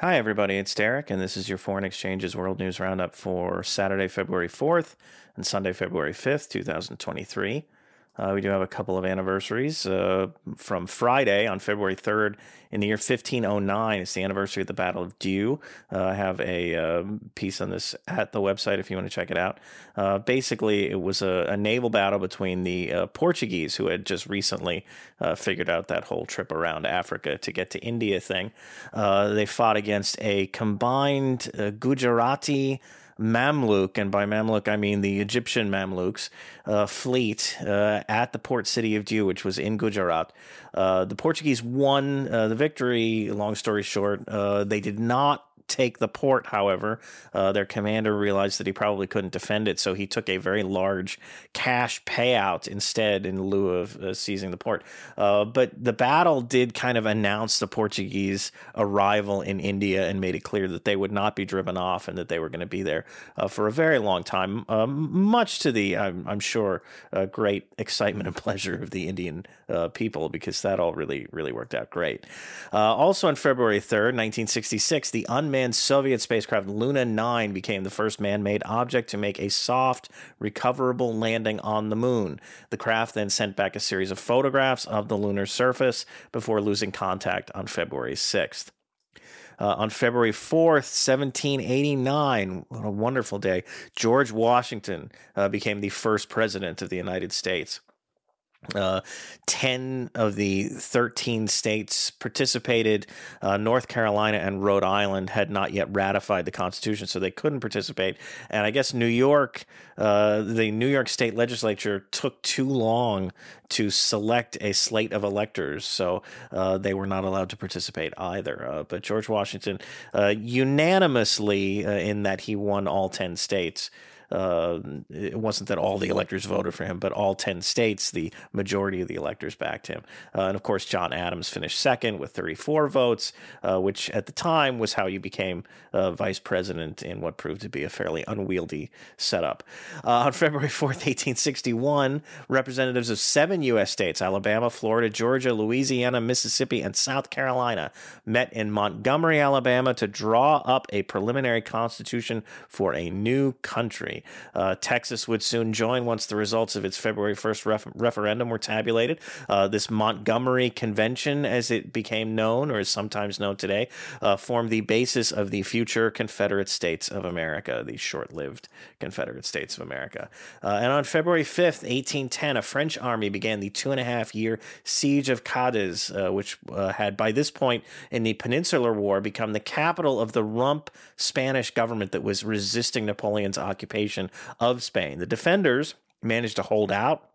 Hi, everybody. It's Derek, and this is your Foreign Exchanges World News Roundup for Saturday, February 4th and Sunday, February 5th, 2023. Uh, we do have a couple of anniversaries. Uh, from Friday on February 3rd in the year 1509, it's the anniversary of the Battle of Diu. Uh, I have a uh, piece on this at the website if you want to check it out. Uh, basically, it was a, a, naval battle between the uh, Portuguese, who had just recently figured out that whole trip around Africa to get to India thing. they fought against a combined Gujarati. Mamluk, and by Mamluk I mean the Egyptian Mamluks, uh, fleet uh, at the port city of Diu, which was in Gujarat. Uh, the Portuguese won uh, the victory. Long story short, uh, they did not take the port, however. Uh, their commander realized that he probably couldn't defend it, so he took a very large cash payout instead in lieu of uh, seizing the port. Uh, but the battle did kind of announce the Portuguese arrival in India and made it clear that they would not be driven off and that they were going to be there uh, for a very long time, um, much to the, I'm, I'm sure, uh, great excitement and pleasure of the Indian uh, people, because that all really, really worked out great. also on February 3rd, 1966, the unmanned unmanned Soviet spacecraft Luna 9 became the first man made object to make a soft, recoverable landing on the moon. The craft then sent back a series of photographs of the lunar surface before losing contact on February 6th. Uh, on February 4th, 1789, what a wonderful day, George Washington uh, became the first president of the United States. Uh, 10 of the 13 states participated. Uh, North Carolina and Rhode Island had not yet ratified the Constitution, so they couldn't participate. And I guess New York, uh, the New York State legislature took too long to select a slate of electors, so uh, they were not allowed to participate either. Uh, but George Washington, uh, unanimously, in that he won all 10 states, uh, it wasn't that all the electors voted for him, but all 10 states, the majority of the electors backed him. Uh, and of course, John Adams finished second with 34 votes, uh, which at the time was how you became uh, vice president in what proved to be a fairly unwieldy setup. Uh, on February 4th, 1861, representatives of seven U.S. states Alabama, Florida, Georgia, Louisiana, Mississippi, and South Carolina met in Montgomery, Alabama to draw up a preliminary constitution for a new country. Uh, Texas would soon join once the results of its February 1st ref- referendum were tabulated. Uh, this Montgomery Convention, as it became known, or is sometimes known today, uh, formed the basis of the future Confederate States of America, the short lived Confederate States of America. Uh, and on February 5th, 1810, a French army began the two and a half year siege of Cadiz, uh, which had by this point in the Peninsular War become the capital of the rump Spanish government that was resisting Napoleon's occupation of Spain. The defenders managed to hold out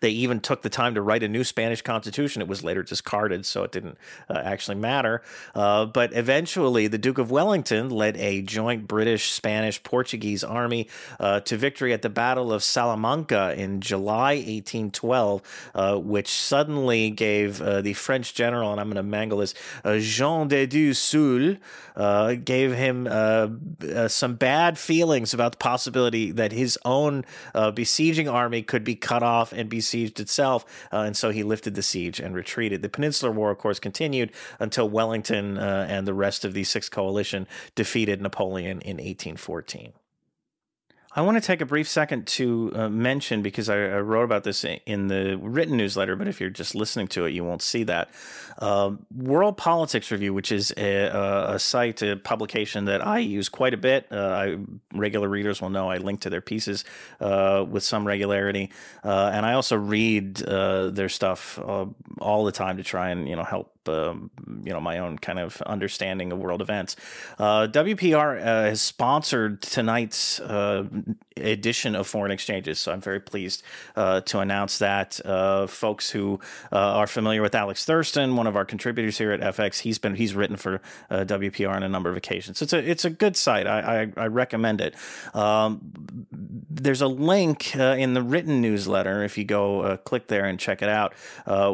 they even took the time to write a new Spanish constitution. It was later discarded, so it didn't uh, actually matter. Uh, but eventually, the Duke of Wellington led a joint British, Spanish, Portuguese army uh, to victory at the Battle of Salamanca in July 1812, uh, which suddenly gave uh, the French general, and I'm going to mangle this, uh, Jean de Dieu Soult, gave him some bad feelings about the possibility that his own besieging army could be cut off and besieged itself. Uh, and so he lifted the siege and retreated. The Peninsular War, of course, continued until Wellington uh, and the rest of the Sixth Coalition defeated Napoleon in 1814. I want to take a brief second to uh, mention because I, I, wrote about this in the written newsletter, but if you're just listening to it, you won't see that. Uh, World Politics Review, which is a, a, site, a publication that I use quite a bit. Uh, I, regular readers will know I link to their pieces uh, with some regularity, uh, and I also read uh, their stuff all the time to try and you know help um, you know my own kind of understanding of world events. Uh, WPR uh, has sponsored tonight's uh, edition of Foreign Exchanges, so I'm very pleased uh, to announce that. Uh, folks who uh, are familiar with Alex Thurston, one of our contributors here at FX, he's been he's written for WPR on a number of occasions. It's a it's a good site. I I, I recommend it. Um, there's a link in the written newsletter if you go click there and check it out,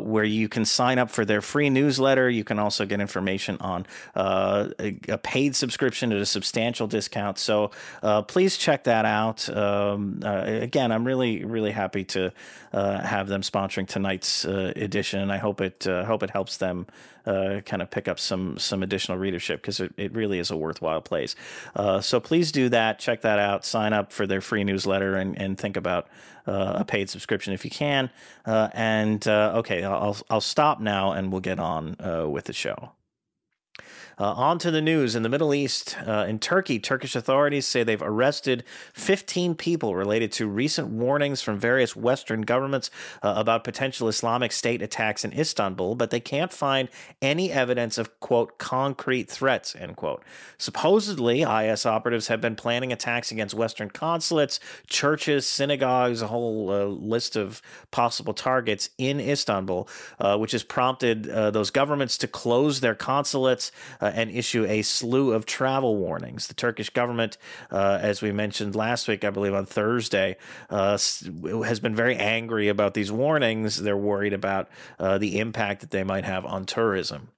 where you can sign up for their free newsletter. You can also get information on uh, a, paid subscription at a substantial discount. So uh, please check that out. Um, uh, again, I'm really, really happy to uh, have them sponsoring tonight's uh, edition, and I hope it uh, hope it helps them uh, kind of pick up some some additional readership because it, it really is a worthwhile place. So please do that. Check that out. Sign up for their free newsletter and, and think about a paid subscription if you can. And okay, I'll I'll stop now and we'll get on with the show. Uh, on to the news. In the Middle East, uh, in Turkey, Turkish authorities say they've arrested 15 people related to recent warnings from various Western governments uh, about potential Islamic State attacks in Istanbul, but they can't find any evidence of, quote, concrete threats, end quote. Supposedly, IS operatives have been planning attacks against Western consulates, churches, synagogues, a whole uh, list of possible targets in Istanbul, uh, which has prompted uh, those governments to close their consulates uh, and issue a slew of travel warnings. The Turkish government, uh, as we mentioned last week, I believe on Thursday, uh, has been very angry about these warnings. They're worried about uh, the impact that they might have on tourism.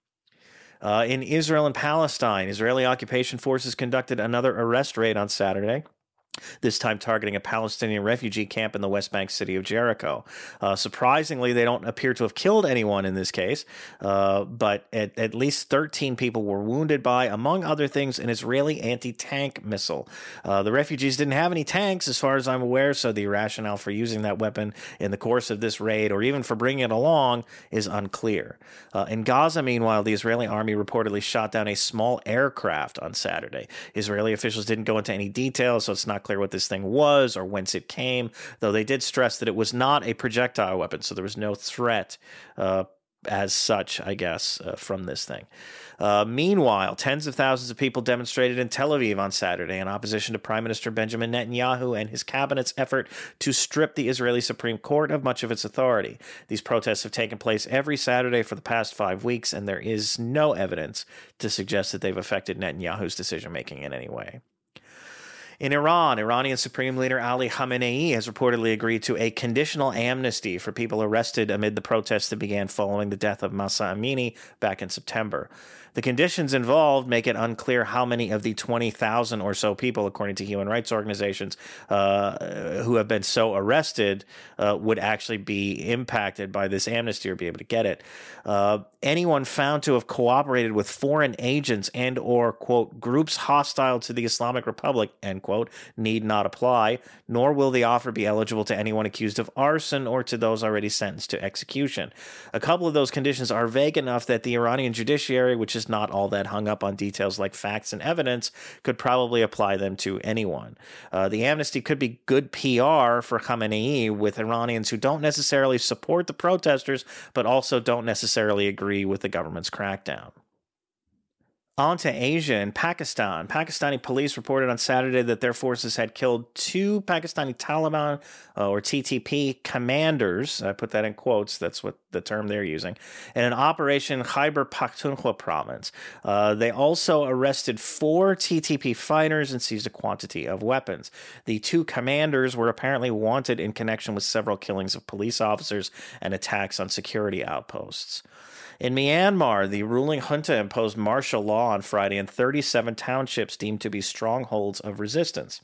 Uh, in Israel and Palestine, Israeli occupation forces conducted another arrest raid on Saturday this time targeting a Palestinian refugee camp in the West Bank city of Jericho. Uh, surprisingly, they don't appear to have killed anyone in this case, uh, but at, at, least 13 people were wounded by, among other things, an Israeli anti tank missile. Uh, the refugees didn't have any tanks, as far as I'm aware, so the rationale for using that weapon in the course of this raid, or even for bringing it along, is unclear. Uh, in Gaza, meanwhile, the Israeli army reportedly shot down a small aircraft on Saturday. Israeli officials didn't go into any details, so it's not clear what this thing was or whence it came, though they did stress that it was not a projectile weapon, so there was no threat uh, as such, I guess, uh, from this thing. Uh, meanwhile, tens of thousands of people demonstrated in Tel Aviv on Saturday in opposition to Prime Minister Benjamin Netanyahu and his cabinet's effort to strip the Israeli Supreme Court of much of its authority. These protests have taken place every Saturday for the past five weeks, and there is no evidence to suggest that they've affected Netanyahu's decision making in any way. In Iran, Iranian Supreme Leader Ali Khamenei has reportedly agreed to a conditional amnesty for people arrested amid the protests that began following the death of Mahsa Amini back in September. The conditions involved make it unclear how many of the 20,000 or so people, according to human rights organizations, uh, who have been so arrested uh, would actually be impacted by this amnesty or be able to get it. Uh, anyone found to have cooperated with foreign agents and or, quote, groups hostile to the Islamic Republic, end quote, need not apply, nor will the offer be eligible to anyone accused of arson or to those already sentenced to execution. A couple of those conditions are vague enough that the Iranian judiciary, which is not all that hung up on details like facts and evidence, could probably apply them to anyone. Uh, the amnesty could be good PR for Khamenei with Iranians who don't necessarily support the protesters, but also don't necessarily agree with the government's crackdown. On to Asia and Pakistan. Pakistani police reported on Saturday that their forces had killed two Pakistani Taliban uh, or TTP commanders. I put that in quotes. That's what the term they're using. In an operation Khyber Pakhtunkhwa province. Uh, they also arrested four TTP fighters and seized a quantity of weapons. The two commanders were apparently wanted in connection with several killings of police officers and attacks on security outposts. In Myanmar, the ruling junta imposed martial law on Friday in 37 townships deemed to be strongholds of resistance.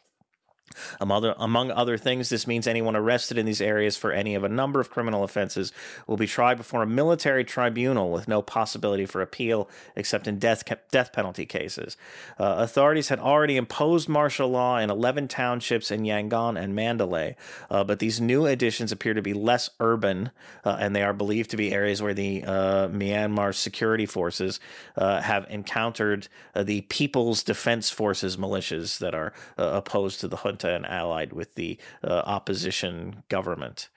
Among other, things, this means anyone arrested in these areas for any of a number of criminal offenses will be tried before a military tribunal with no possibility for appeal except in death, death penalty cases. Uh, authorities had already imposed martial law in 11 townships in Yangon and Mandalay, uh, but these new additions appear to be less urban, uh, and they are believed to be areas where the uh, Myanmar security forces uh, have encountered uh, the People's Defense Forces militias that are opposed to the junta and allied with the uh, opposition government.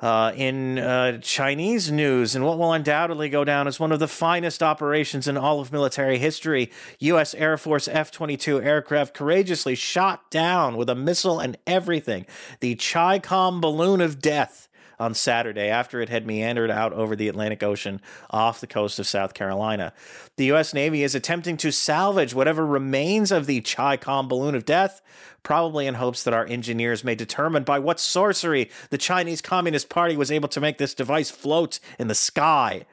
Uh, in uh, Chinese news, and what will undoubtedly go down as one of the finest operations in all of military history, U.S. Air Force F 22 aircraft courageously shot down with a missile and everything the Chi Com balloon of death on Saturday after it had meandered out over the Atlantic Ocean off the coast of South Carolina. The U.S. Navy is attempting to salvage whatever remains of the Chi Com balloon of death, probably in hopes that our engineers may determine by what sorcery the Chinese Communist Party was able to make this device float in the sky.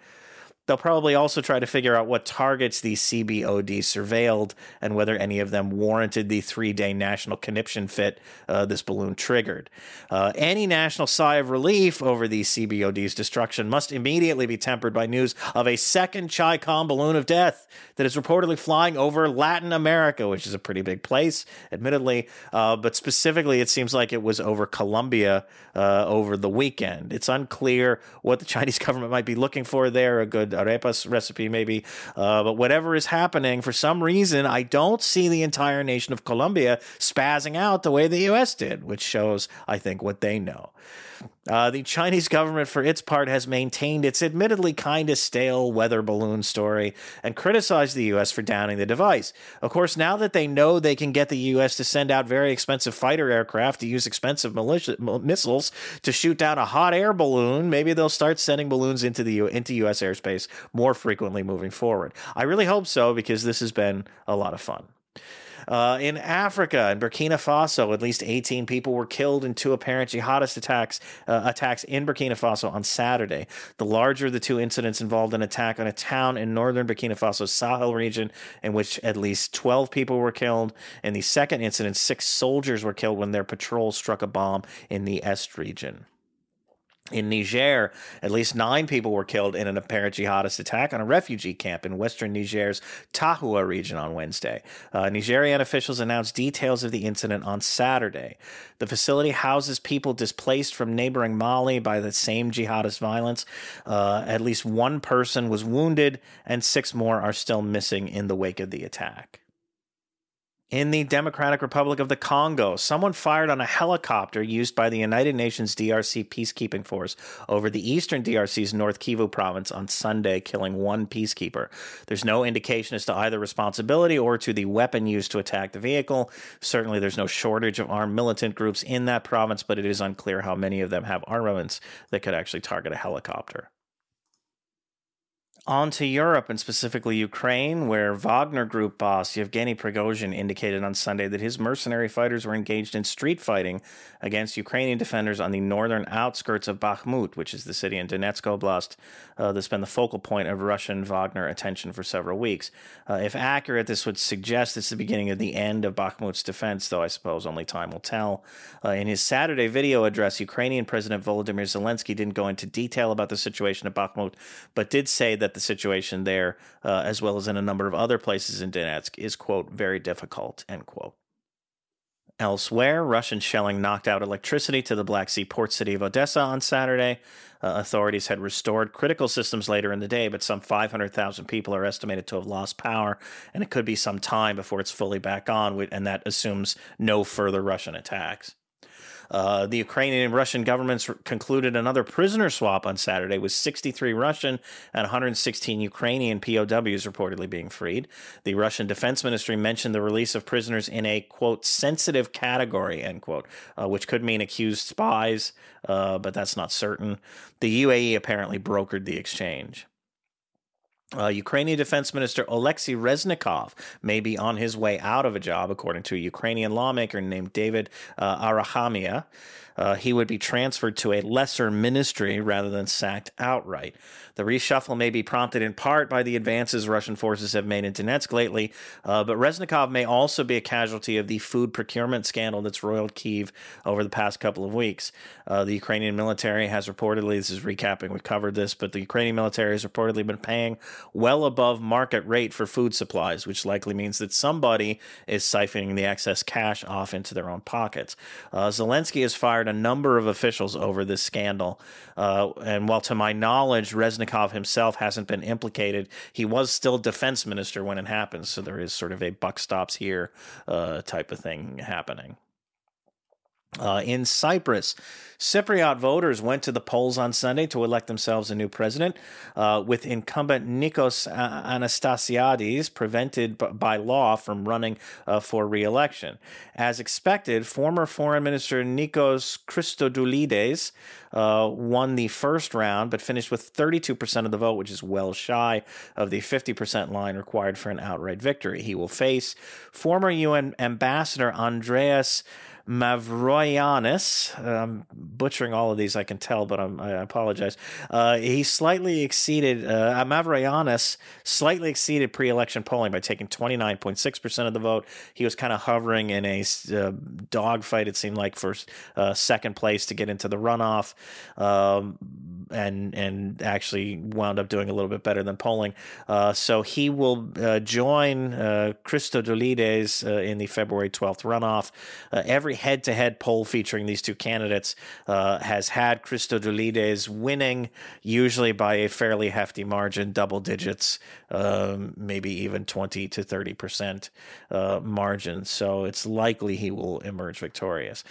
They'll probably also try to figure out what targets these CBOD surveilled and whether any of them warranted the three day national conniption fit uh, this balloon triggered. Uh, any national sigh of relief over the CBOD's destruction must immediately be tempered by news of a second Chi-Com balloon of death that is reportedly flying over Latin America, which is a pretty big place, admittedly. Uh, but specifically, it seems like it was over Colombia uh, over the weekend. It's unclear what the Chinese government might be looking for there. A good arepas recipe, maybe. Uh, but whatever is happening, for some reason, I don't see the entire nation of Colombia spazzing out the way the U.S. did, which shows, I think, what they know. Uh, the Chinese government, for its part, has maintained its admittedly kind of stale weather balloon story and criticized the U.S. for downing the device. Of course, now that they know they can get the U.S. to send out very expensive fighter aircraft to use expensive militia, missiles to shoot down a hot air balloon, maybe they'll start sending balloons into the into U.S. airspace more frequently moving forward. I really hope so because this has been a lot of fun. Uh, in Africa, in Burkina Faso, at least 18 people were killed in two apparent jihadist attacks uh, attacks in Burkina Faso on Saturday. The larger of the two incidents involved an attack on a town in northern Burkina Faso's Sahel region, in which at least 12 people were killed. In the second incident, six soldiers were killed when their patrol struck a bomb in the Est region. In Niger, at least nine people were killed in an apparent jihadist attack on a refugee camp in western Niger's Tahoua region on Wednesday. Uh, Nigerian officials announced details of the incident on Saturday. The facility houses people displaced from neighboring Mali by the same jihadist violence. Uh, at least one person was wounded, and six more are still missing in the wake of the attack. In the Democratic Republic of the Congo, someone fired on a helicopter used by the United Nations DRC peacekeeping force over the eastern DRC's North Kivu province on Sunday, killing one peacekeeper. There's no indication as to either responsibility or to the weapon used to attack the vehicle. Certainly, there's no shortage of armed militant groups in that province, but it is unclear how many of them have armaments that could actually target a helicopter on to Europe and specifically Ukraine, where Wagner Group boss Yevgeny Prigozhin indicated on Sunday that his mercenary fighters were engaged in street fighting against Ukrainian defenders on the northern outskirts of Bakhmut, which is the city in Donetsk Oblast uh, that's been the focal point of Russian Wagner attention for several weeks. Uh, if accurate, this would suggest it's the beginning of the end of Bakhmut's defense, though I suppose only time will tell. Uh, in his Saturday video address, Ukrainian President Volodymyr Zelensky didn't go into detail about the situation at Bakhmut, but did say that the situation there, uh, as well as in a number of other places in Donetsk, is, quote, very difficult, end quote. Elsewhere, Russian shelling knocked out electricity to the Black Sea port city of Odessa on Saturday. Uh, authorities had restored critical systems later in the day, but some 500,000 people are estimated to have lost power, and it could be some time before it's fully back on, and that assumes no further Russian attacks. Uh, the Ukrainian and Russian governments concluded another prisoner swap on Saturday with 63 Russian and 116 Ukrainian POWs reportedly being freed. The Russian Defense Ministry mentioned the release of prisoners in a quote sensitive category end quote, uh, which could mean accused spies, uh, but that's not certain. The UAE apparently brokered the exchange. Uh, Ukrainian Defense Minister Oleksiy Reznikov may be on his way out of a job, according to a Ukrainian lawmaker named David uh, Arakhamia. Uh, he would be transferred to a lesser ministry rather than sacked outright. The reshuffle may be prompted in part by the advances Russian forces have made in Donetsk lately, uh, but Reznikov may also be a casualty of the food procurement scandal that's roiled Kiev over the past couple of weeks. Uh, the Ukrainian military has reportedly, this is recapping, we covered this, but the Ukrainian military has reportedly been paying well above market rate for food supplies, which likely means that somebody is siphoning the excess cash off into their own pockets. Uh, Zelensky has fired a number of officials over this scandal, uh, and while to my knowledge, Reznikov himself hasn't been implicated. He was still defense minister when it happens, so there is sort of a buck stops here uh, type of thing happening. Uh, in Cyprus, Cypriot voters went to the polls on Sunday to elect themselves a new president, uh, with incumbent Nikos Anastasiades prevented b- by law from running uh, for re election. As expected, former Foreign Minister Nikos Christodoulides uh, won the first round, but finished with 32% of the vote, which is well shy of the 50% line required for an outright victory. He will face former UN Ambassador Andreas Mavroyiannis. I'm butchering all of these, I can tell, but I'm, i apologize. Uh, he slightly exceeded, uh, slightly exceeded pre election polling by taking 29.6% of the vote. He was kind of hovering in a uh, dogfight, it seemed like, for uh, second place to get into the runoff. Um, and and actually wound up doing a little bit better than polling. Uh, so he will uh, join uh, Christodoulides uh, in the February 12th runoff. Uh, every head to head poll featuring these two candidates uh, has had Christodoulides winning, usually by a fairly hefty margin, double digits, um, maybe even 20 to 30% uh, margin. So it's likely he will emerge victorious.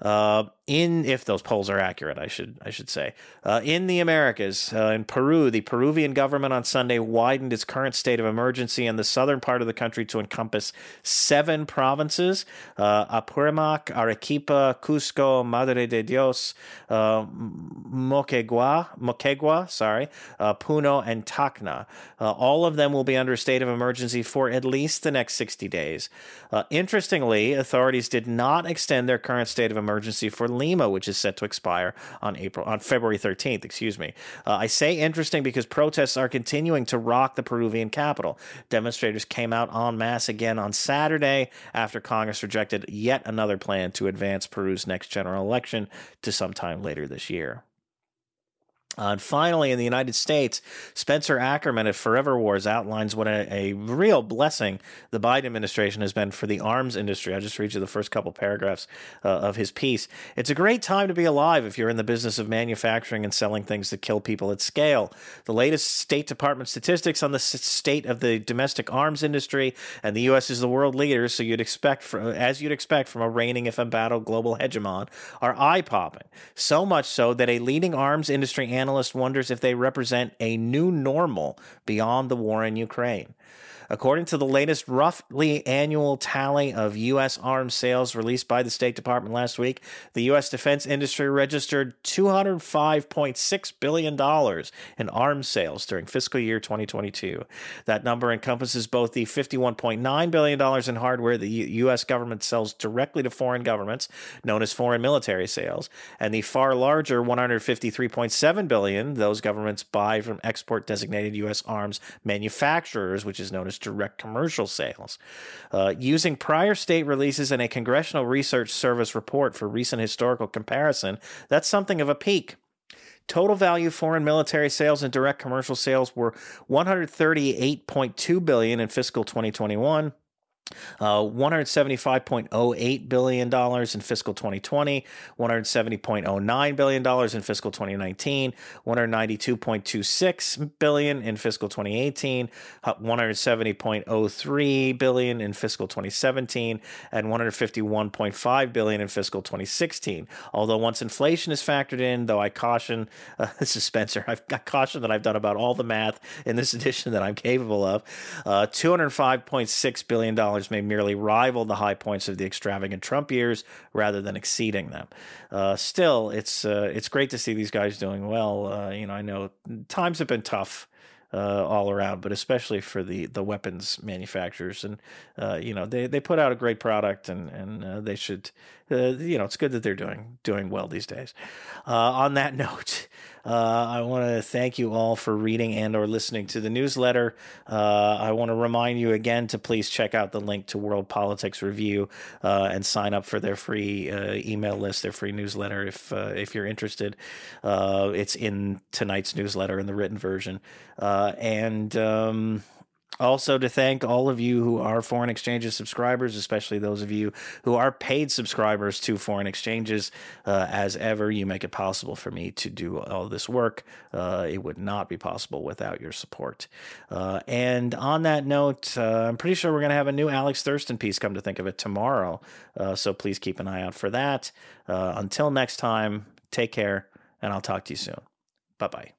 Uh, in if those polls are accurate, I should I should say. Uh, in the Americas, uh, in Peru, the Peruvian government on Sunday widened its current state of emergency in the southern part of the country to encompass seven provinces: uh, Apurimac, Arequipa, Cusco, Madre de Dios, uh, Moquegua, Moquegua, sorry, uh, Puno, and Tacna. Uh, all of them will be under a state of emergency for at least the next 60 days. interestingly, authorities did not extend their current state of emergency for Lima, which is set to expire on April on February 13th. Excuse me. Uh, I say interesting because protests are continuing to rock the Peruvian capital. Demonstrators came out en masse again on Saturday after Congress rejected yet another plan to advance Peru's next general election to sometime later this year. Uh, and finally, in the United States, Spencer Ackerman of Forever Wars outlines what a, a, real blessing the Biden administration has been for the arms industry. I'll just read you the first couple paragraphs uh, of his piece. It's a great time to be alive if you're in the business of manufacturing and selling things that kill people at scale. The latest State Department statistics on the state of the domestic arms industry, and the U.S. is the world leader, so you'd expect, from, as you'd expect from a reigning, if embattled, global hegemon, are eye popping. So much so that a leading arms industry analyst analyst wonders if they represent a new normal beyond the war in Ukraine. According to the latest roughly annual tally of U.S. arms sales released by the State Department last week, the U.S. defense industry registered $205.6 billion in arms sales during fiscal year 2022. That number encompasses both the $51.9 billion in hardware the U.S. government sells directly to foreign governments, known as foreign military sales, and the far larger 153.7 billion those governments buy from export designated U.S. arms manufacturers, which is known as direct commercial sales. Uh, using prior state releases and a Congressional Research Service report for recent historical comparison, that's something of a peak. Total value foreign military sales and direct commercial sales were 138.2 billion in fiscal 2021 uh, $175.08 billion in fiscal 2020, $170.09 billion in fiscal 2019, $192.26 billion in fiscal 2018, 170.03 billion in fiscal 2017, and 151.5 billion in fiscal 2016. Although once inflation is factored in, though I caution, uh, this is Spencer, I've got caution that I've done about all the math in this edition that I'm capable of, uh, $205.6 billion may merely rival the high points of the extravagant Trump years rather than exceeding them. Uh, still, it's uh, it's great to see these guys doing well. Uh, you know, I know times have been tough. Uh, all around, but especially for the, the weapons manufacturers, and uh, you know they, they put out a great product, and and uh, they should, you know, it's good that they're doing doing well these days. on that note, uh, I want to thank you all for reading and or listening to the newsletter. Uh, I want to remind you again to please check out the link to World Politics Review uh, and sign up for their free uh, email list, their free newsletter if uh, if you're interested. Uh, it's in tonight's newsletter in the written version, and. Um, also, to thank all of you who are foreign exchanges subscribers, especially those of you who are paid subscribers to foreign exchanges. Uh, as ever, you make it possible for me to do all this work. Uh, it would not be possible without your support. Uh, and on that note, uh, I'm pretty sure we're going to have a new Alex Thurston piece, come to think of it, tomorrow. Uh, so please keep an eye out for that. Uh, until next time, take care, and I'll talk to you soon. Bye bye.